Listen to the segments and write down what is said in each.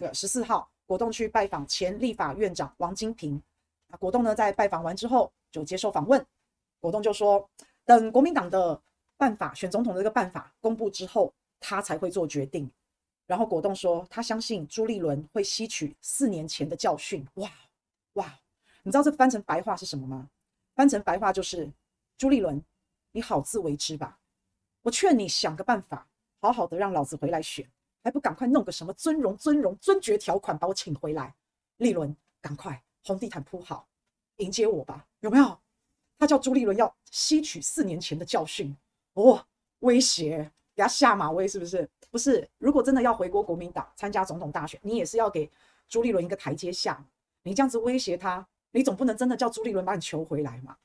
这个十四号，国栋去拜访前立法院长王金平。啊，国栋呢在拜访完之后就接受访问，国栋就说，等国民党的办法选总统的这个办法公布之后，他才会做决定。然后国栋说，他相信朱立伦会吸取四年前的教训。哇哇，你知道这翻成白话是什么吗？翻成白话就是朱立伦，你好自为之吧。我劝你想个办法，好好的让老子回来选，还不赶快弄个什么尊荣、尊荣、尊爵条款把我请回来？立伦，赶快红地毯铺好，迎接我吧，有没有？他叫朱立伦要吸取四年前的教训，哦，威胁，给他下马威是不是？不是，如果真的要回国国民党参加总统大选，你也是要给朱立伦一个台阶下。你这样子威胁他，你总不能真的叫朱立伦把你求回来嘛？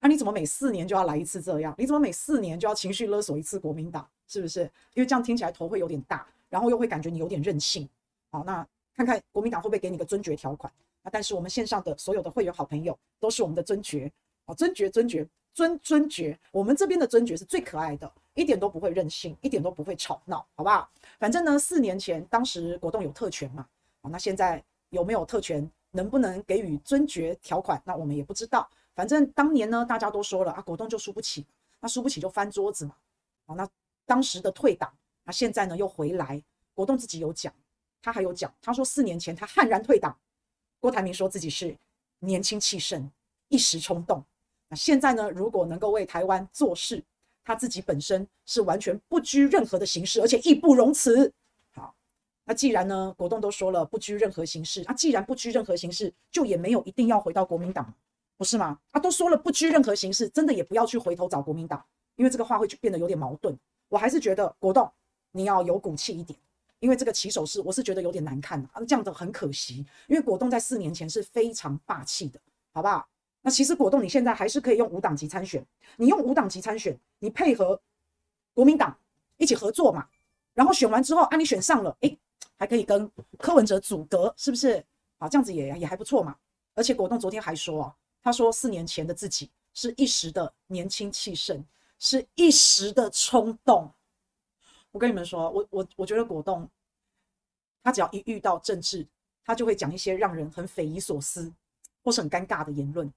那、啊、你怎么每四年就要来一次这样？你怎么每四年就要情绪勒索一次国民党？是不是？因为这样听起来头会有点大，然后又会感觉你有点任性。好，那看看国民党会不会给你个尊爵条款？啊，但是我们线上的所有的会员好朋友都是我们的尊爵啊，尊爵尊爵尊尊爵，我们这边的尊爵是最可爱的，一点都不会任性，一点都不会吵闹，好不好？反正呢，四年前当时国栋有特权嘛，啊，那现在有没有特权？能不能给予尊爵条款？那我们也不知道。反正当年呢，大家都说了啊，国栋就输不起，那输不起就翻桌子嘛。好，那当时的退党，那现在呢又回来，国栋自己有讲，他还有讲，他说四年前他悍然退党，郭台铭说自己是年轻气盛，一时冲动。那现在呢，如果能够为台湾做事，他自己本身是完全不拘任何的形式，而且义不容辞。好，那既然呢，国栋都说了不拘任何形式，那，既然不拘任何形式，就也没有一定要回到国民党。不是吗？他、都说了不拘任何形式，真的也不要去回头找国民党，因为这个话会变得有点矛盾。我还是觉得国栋你要有骨气一点，因为这个起手式我是觉得有点难看啊，这样的很可惜。因为果冻在四年前是非常霸气的，好不好？那其实果冻你现在还是可以用五党籍参选，你用五党籍参选，你配合国民党一起合作嘛，然后选完之后啊，你选上了，诶，还可以跟柯文哲组阁，是不是？啊，这样子也也还不错嘛。而且果冻昨天还说啊。他说：“四年前的自己是一时的年轻气盛，是一时的冲动。我跟你们说，我我我觉得果冻，他只要一遇到政治，他就会讲一些让人很匪夷所思或是很尴尬的言论。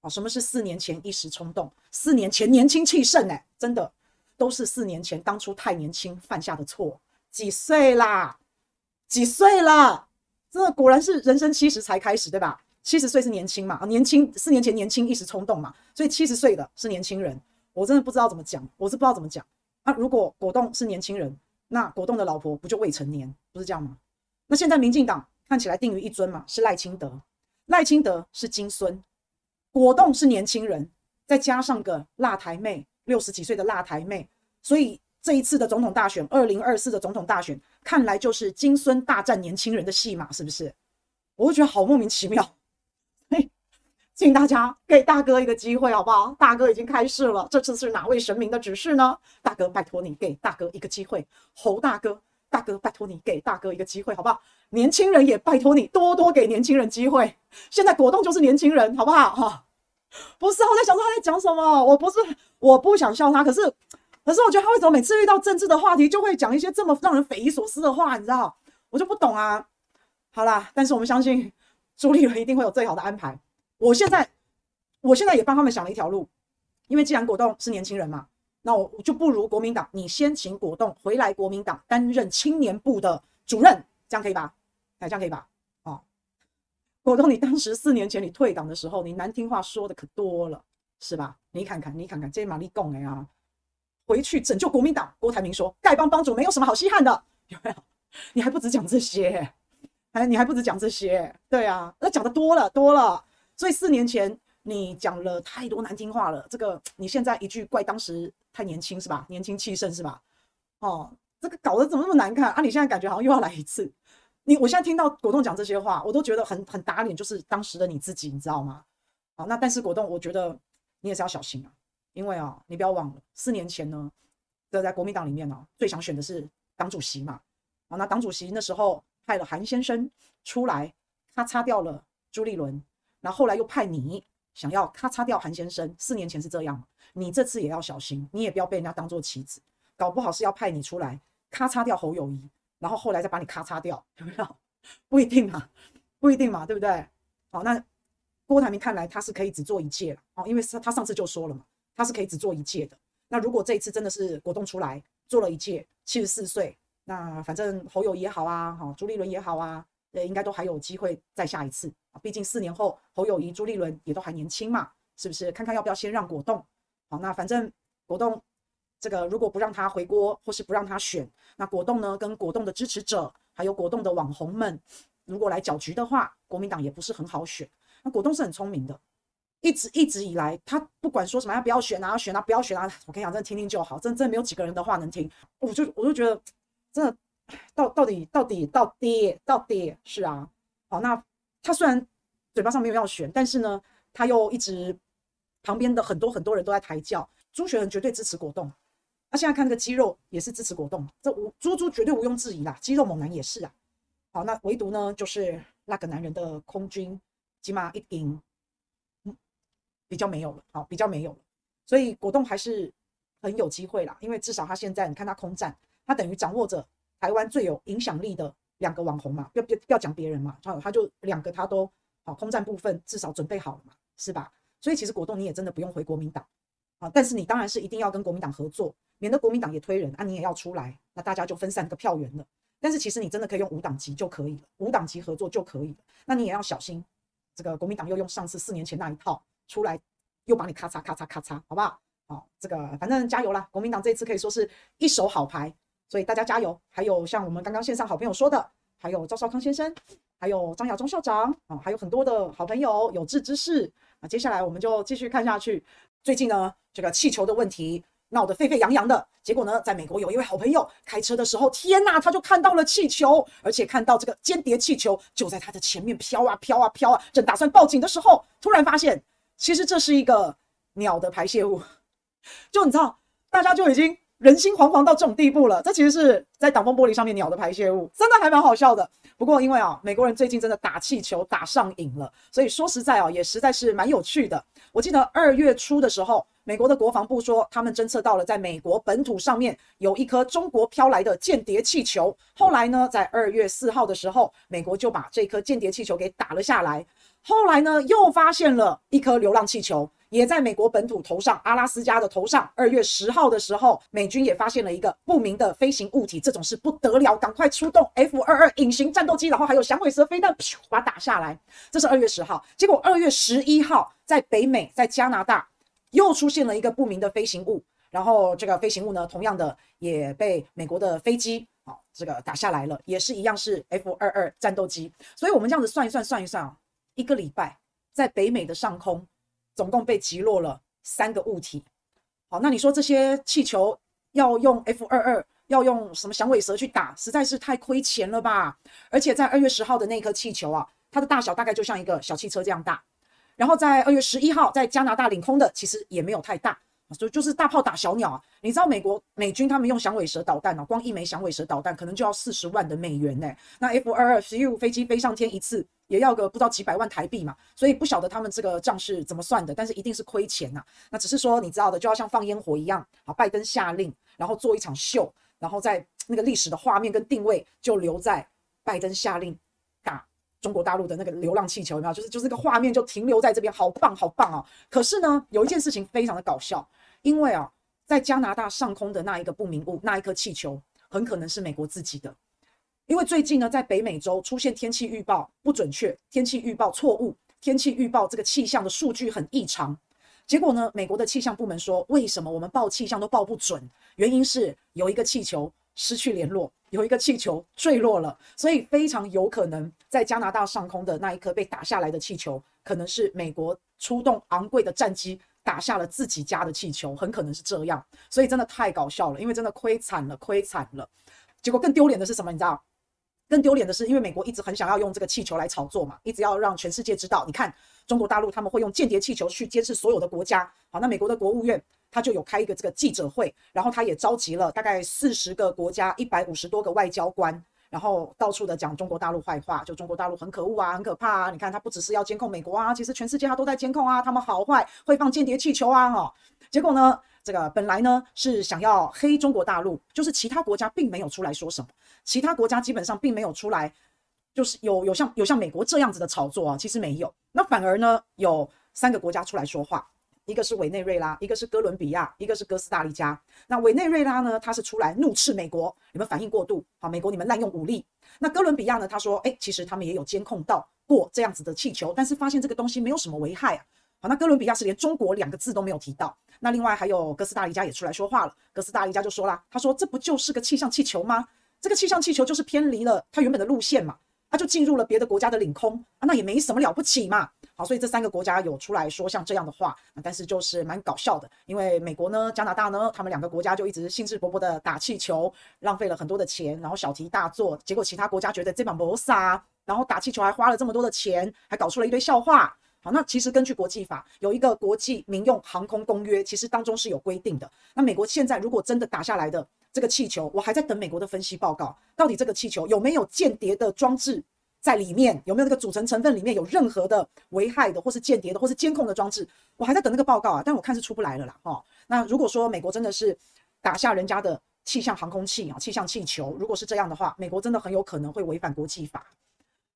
啊，什么是四年前一时冲动？四年前年轻气盛，哎，真的都是四年前当初太年轻犯下的错。几岁啦？几岁了？真的果然是人生七十才开始，对吧？”七十岁是年轻嘛？啊，年轻四年前年轻一时冲动嘛，所以七十岁的是年轻人。我真的不知道怎么讲，我是不知道怎么讲。那、啊、如果果栋是年轻人，那果栋的老婆不就未成年？不是这样吗？那现在民进党看起来定于一尊嘛，是赖清德，赖清德是金孙，果栋是年轻人，再加上个辣台妹，六十几岁的辣台妹，所以这一次的总统大选，二零二四的总统大选，看来就是金孙大战年轻人的戏码，是不是？我会觉得好莫名其妙。请大家给大哥一个机会，好不好？大哥已经开示了，这次是哪位神明的指示呢？大哥，拜托你给大哥一个机会，侯大哥，大哥，拜托你给大哥一个机会，好不好？年轻人也拜托你多多给年轻人机会。现在果冻就是年轻人，好不好？哈，不是，我在想说他在讲什么？我不是，我不想笑他，可是，可是我觉得他为什么每次遇到政治的话题就会讲一些这么让人匪夷所思的话？你知道，我就不懂啊。好啦，但是我们相信朱立伦一定会有最好的安排。我现在，我现在也帮他们想了一条路，因为既然国栋是年轻人嘛，那我就不如国民党，你先请国栋回来国民党担任青年部的主任，这样可以吧？哎，这样可以吧？哦，国栋，你当时四年前你退党的时候，你难听话说的可多了，是吧？你看看，你看看，这马立贡哎呀，回去拯救国民党。郭台铭说，丐帮帮主没有什么好稀罕的，有没有？你还不止讲这些，还你还不止讲这些，对啊，那讲的多了多了。所以四年前你讲了太多难听话了，这个你现在一句怪当时太年轻是吧？年轻气盛是吧？哦，这个搞得怎么那么难看啊？你现在感觉好像又要来一次。你我现在听到果冻讲这些话，我都觉得很很打脸，就是当时的你自己，你知道吗？啊，那但是果冻，我觉得你也是要小心啊，因为啊，你不要忘了，四年前呢，这在国民党里面呢，最想选的是党主席嘛。啊，那党主席那时候派了韩先生出来，他擦掉了朱立伦。然后后来又派你想要咔嚓掉韩先生，四年前是这样，你这次也要小心，你也不要被人家当做棋子，搞不好是要派你出来咔嚓掉侯友宜，然后后来再把你咔嚓掉，有没有？不一定嘛，不一定嘛，对不对？好，那郭台铭看来他是可以只做一届了哦，因为他他上次就说了嘛，他是可以只做一届的。那如果这一次真的是果冻出来做了一届，七十四岁，那反正侯友谊也好啊，好朱立伦也好啊，呃，应该都还有机会再下一次啊。毕竟四年后侯友谊、朱立伦也都还年轻嘛，是不是？看看要不要先让果冻。好，那反正果冻这个如果不让他回锅，或是不让他选，那果冻呢跟果冻的支持者，还有果冻的网红们，如果来搅局的话，国民党也不是很好选。那果冻是很聪明的。一直一直以来，他不管说什么，要不要选啊，要选啊，不要选啊，我跟你讲，真的听听就好，真的真没有几个人的话能听。我就我就觉得，真的，到到底到底到底到底是啊，好，那他虽然嘴巴上没有要选，但是呢，他又一直旁边的很多很多人都在抬轿，朱学恒绝对支持果冻。那现在看这个肌肉也是支持果冻，这无猪猪绝对毋庸置疑啦，肌肉猛男也是啊。好，那唯独呢，就是那个男人的空军，起码一赢。比较没有了，好，比较没有了，所以果冻还是很有机会啦，因为至少他现在，你看他空战，他等于掌握着台湾最有影响力的两个网红嘛，要要要讲别人嘛，他他就两个他都好，空战部分至少准备好了嘛，是吧？所以其实果冻你也真的不用回国民党啊，但是你当然是一定要跟国民党合作，免得国民党也推人啊，你也要出来，那大家就分散个票源了。但是其实你真的可以用无党籍就可以了，无党籍合作就可以了，那你也要小心，这个国民党又用上次四年前那一套。出来又把你咔嚓咔嚓咔嚓，好不好？好，这个反正加油啦！国民党这一次可以说是一手好牌，所以大家加油。还有像我们刚刚线上好朋友说的，还有赵少康先生，还有张亚中校长啊，还有很多的好朋友有志之士啊。接下来我们就继续看下去。最近呢，这个气球的问题闹得沸沸扬扬的，结果呢，在美国有一位好朋友开车的时候，天呐，他就看到了气球，而且看到这个间谍气球就在他的前面飘啊飘啊飘啊，正打算报警的时候，突然发现。其实这是一个鸟的排泄物，就你知道，大家就已经人心惶惶到这种地步了。这其实是在挡风玻璃上面鸟的排泄物，真的还蛮好笑的。不过因为啊，美国人最近真的打气球打上瘾了，所以说实在啊，也实在是蛮有趣的。我记得二月初的时候，美国的国防部说，他们侦测到了在美国本土上面有一颗中国飘来的间谍气球。后来呢，在二月四号的时候，美国就把这颗间谍气球给打了下来。后来呢，又发现了一颗流浪气球，也在美国本土头上，阿拉斯加的头上。二月十号的时候，美军也发现了一个不明的飞行物体，这种事不得了，赶快出动 F 二二隐形战斗机，然后还有响尾蛇飞弹，咻，把它打下来。这是二月十号，结果二月十一号，在北美，在加拿大又出现了一个不明的飞行物，然后这个飞行物呢，同样的也被美国的飞机啊、这个打下来了，也是一样是 F 二二战斗机。所以我们这样子算一算，算一算啊。一个礼拜，在北美的上空，总共被击落了三个物体。好，那你说这些气球要用 F 二二，要用什么响尾蛇去打，实在是太亏钱了吧？而且在二月十号的那颗气球啊，它的大小大概就像一个小汽车这样大。然后在二月十一号在加拿大领空的，其实也没有太大。所以就是大炮打小鸟啊！你知道美国美军他们用响尾蛇导弹啊，光一枚响尾蛇导弹可能就要四十万的美元呢。那 F 二二十五飞机飞上天一次也要个不知道几百万台币嘛，所以不晓得他们这个账是怎么算的，但是一定是亏钱呐。那只是说你知道的，就要像放烟火一样啊，拜登下令，然后做一场秀，然后在那个历史的画面跟定位就留在拜登下令打中国大陆的那个流浪气球，有没有？就是就是这个画面就停留在这边，好棒好棒啊！可是呢，有一件事情非常的搞笑。因为啊，在加拿大上空的那一个不明物，那一颗气球，很可能是美国自己的。因为最近呢，在北美洲出现天气预报不准确，天气预报错误，天气预报这个气象的数据很异常。结果呢，美国的气象部门说，为什么我们报气象都报不准？原因是有一个气球失去联络，有一个气球坠落了，所以非常有可能在加拿大上空的那一颗被打下来的气球，可能是美国出动昂贵的战机。打下了自己家的气球，很可能是这样，所以真的太搞笑了，因为真的亏惨了，亏惨了。结果更丢脸的是什么？你知道？更丢脸的是，因为美国一直很想要用这个气球来炒作嘛，一直要让全世界知道，你看中国大陆他们会用间谍气球去监视所有的国家。好，那美国的国务院他就有开一个这个记者会，然后他也召集了大概四十个国家一百五十多个外交官。然后到处的讲中国大陆坏话，就中国大陆很可恶啊，很可怕啊！你看他不只是要监控美国啊，其实全世界他都在监控啊，他们好坏，会放间谍气球啊！哦，结果呢，这个本来呢是想要黑中国大陆，就是其他国家并没有出来说什么，其他国家基本上并没有出来就是有有像有像美国这样子的炒作啊，其实没有。那反而呢，有三个国家出来说话，一个是委内瑞拉，一个是哥伦比亚，一个是哥斯达黎加。那委内瑞拉呢，他是出来怒斥美国，你们反应过度，好，美国你们滥用武力。那哥伦比亚呢，他说，哎，其实他们也有监控到过这样子的气球，但是发现这个东西没有什么危害啊。好，那哥伦比亚是连中国两个字都没有提到。那另外还有哥斯达黎加也出来说话了，哥斯达黎加就说啦，他说这不就是个气象气球吗？这个气象气球就是偏离了它原本的路线嘛。它就进入了别的国家的领空啊，那也没什么了不起嘛。好，所以这三个国家有出来说像这样的话，但是就是蛮搞笑的，因为美国呢、加拿大呢，他们两个国家就一直兴致勃勃的打气球，浪费了很多的钱，然后小题大做，结果其他国家觉得这把没啥，然后打气球还花了这么多的钱，还搞出了一堆笑话。好，那其实根据国际法，有一个国际民用航空公约，其实当中是有规定的。那美国现在如果真的打下来的。这个气球，我还在等美国的分析报告，到底这个气球有没有间谍的装置在里面？有没有这个组成成分里面有任何的危害的，或是间谍的，或是监控的装置？我还在等那个报告啊，但我看是出不来了啦。哦，那如果说美国真的是打下人家的气象航空器啊，气象气球，如果是这样的话，美国真的很有可能会违反国际法。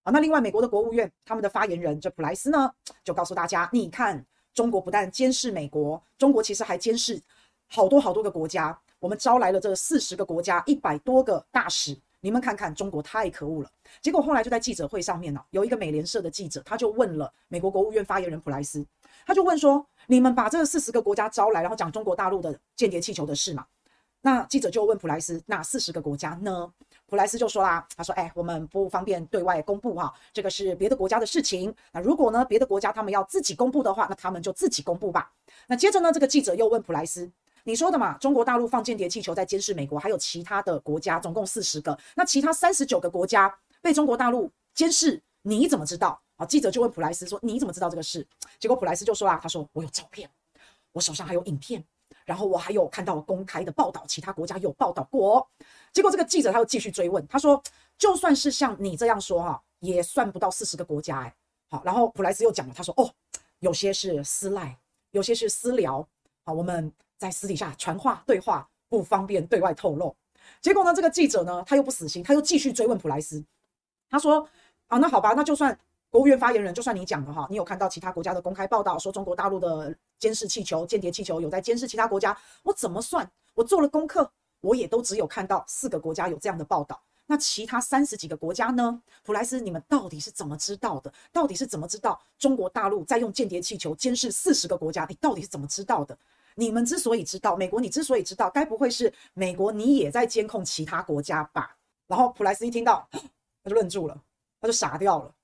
啊，那另外美国的国务院他们的发言人这普莱斯呢，就告诉大家，你看中国不但监视美国，中国其实还监视好多好多个国家。我们招来了这四十个国家一百多个大使，你们看看中国太可恶了。结果后来就在记者会上面呢，有一个美联社的记者，他就问了美国国务院发言人普莱斯，他就问说：“你们把这四十个国家招来，然后讲中国大陆的间谍气球的事嘛？”那记者就问普莱斯：“那四十个国家呢？”普莱斯就说啦：“他说，哎，我们不方便对外公布哈，这个是别的国家的事情。那如果呢，别的国家他们要自己公布的话，那他们就自己公布吧。”那接着呢，这个记者又问普莱斯。你说的嘛，中国大陆放间谍气球在监视美国，还有其他的国家，总共四十个。那其他三十九个国家被中国大陆监视，你怎么知道？啊，记者就问普莱斯说：“你怎么知道这个事？”结果普莱斯就说啊：“他说我有照片，我手上还有影片，然后我还有看到公开的报道，其他国家有报道过。”结果这个记者他又继续追问，他说：“就算是像你这样说哈，也算不到四十个国家哎。”好，然后普莱斯又讲了，他说：“哦，有些是私赖，有些是私聊。好，我们。”在私底下传话对话，不方便对外透露。结果呢，这个记者呢，他又不死心，他又继续追问普莱斯。他说：“啊，那好吧，那就算国务院发言人，就算你讲的哈，你有看到其他国家的公开报道，说中国大陆的监视气球、间谍气球有在监视其他国家。我怎么算？我做了功课，我也都只有看到四个国家有这样的报道。那其他三十几个国家呢？普莱斯，你们到底是怎么知道的？到底是怎么知道中国大陆在用间谍气球监视四十个国家？你到底是怎么知道的？”你们之所以知道，美国你之所以知道，该不会是美国你也在监控其他国家吧？然后普莱斯一听到，他就愣住了，他就傻掉了，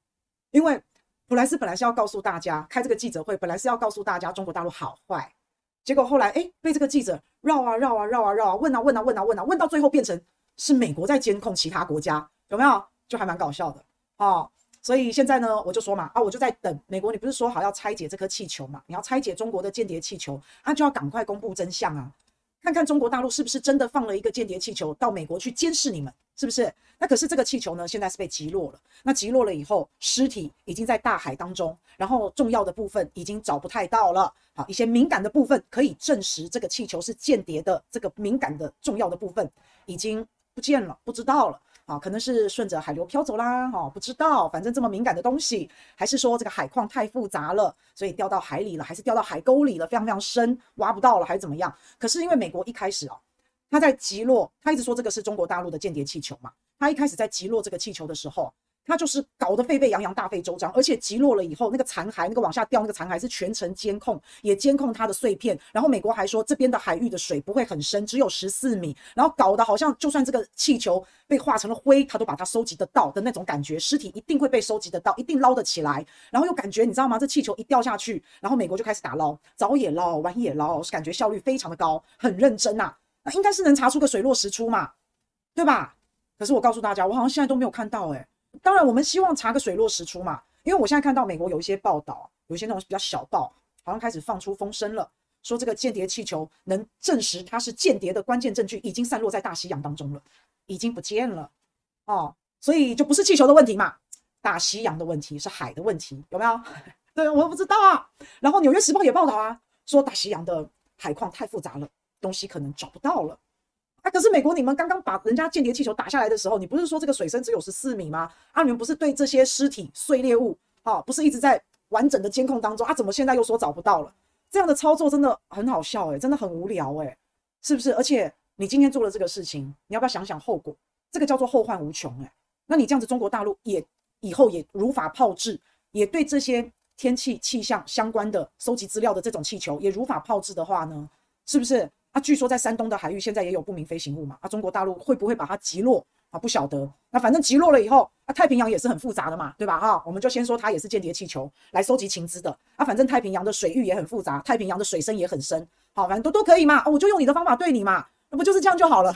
因为普莱斯本来是要告诉大家，开这个记者会本来是要告诉大家中国大陆好坏，结果后来哎被这个记者绕啊绕啊绕啊绕啊问啊问啊问啊问啊问到最后变成是美国在监控其他国家，有没有？就还蛮搞笑的哦。所以现在呢，我就说嘛，啊，我就在等美国。你不是说好要拆解这颗气球嘛？你要拆解中国的间谍气球，啊，就要赶快公布真相啊！看看中国大陆是不是真的放了一个间谍气球到美国去监视你们，是不是？那可是这个气球呢，现在是被击落了。那击落了以后，尸体已经在大海当中，然后重要的部分已经找不太到了。好，一些敏感的部分可以证实这个气球是间谍的，这个敏感的重要的部分已经不见了，不知道了。啊，可能是顺着海流飘走啦，哈，不知道，反正这么敏感的东西，还是说这个海况太复杂了，所以掉到海里了，还是掉到海沟里了，非常非常深，挖不到了，还是怎么样？可是因为美国一开始哦，他在击落，他一直说这个是中国大陆的间谍气球嘛，他一开始在击落这个气球的时候。他就是搞得沸沸扬扬、大费周章，而且击落了以后，那个残骸，那个往下掉那个残骸是全程监控，也监控它的碎片。然后美国还说这边的海域的水不会很深，只有十四米。然后搞得好像就算这个气球被化成了灰，他都把它收集得到的那种感觉，尸体一定会被收集得到，一定捞得起来。然后又感觉你知道吗？这气球一掉下去，然后美国就开始打捞，早也捞，晚也捞，感觉效率非常的高，很认真呐。那应该是能查出个水落石出嘛，对吧？可是我告诉大家，我好像现在都没有看到诶、当然，我们希望查个水落石出嘛。因为我现在看到美国有一些报道，有一些那种比较小报，好像开始放出风声了，说这个间谍气球能证实它是间谍的关键证据已经散落在大西洋当中了，已经不见了哦。所以就不是气球的问题嘛，大西洋的问题是海的问题，有没有？对，我不知道啊。然后《纽约时报》也报道啊，说大西洋的海况太复杂了，东西可能找不到了。可是美国你们刚刚把人家间谍气球打下来的时候，你不是说这个水深只有十四米吗？啊，你们不是对这些尸体碎裂物，啊，不是一直在完整的监控当中啊？怎么现在又说找不到了？这样的操作真的很好笑诶、真的很无聊诶、是不是？而且你今天做了这个事情，你要不要想想后果？这个叫做后患无穷诶、那你这样子，中国大陆也以后也如法炮制，也对这些天气气象相关的收集资料的这种气球也如法炮制的话呢，是不是？啊，据说在山东的海域现在也有不明飞行物嘛，啊，中国大陆会不会把它击落啊？不晓得。那反正击落了以后，啊，太平洋也是很复杂的嘛，对吧？哈，我们就先说它也是间谍气球来收集情资的。啊，反正太平洋的水域也很复杂，太平洋的水深也很深，好，反正都都可以嘛。我就用你的方法对你嘛，那不就是这样就好了？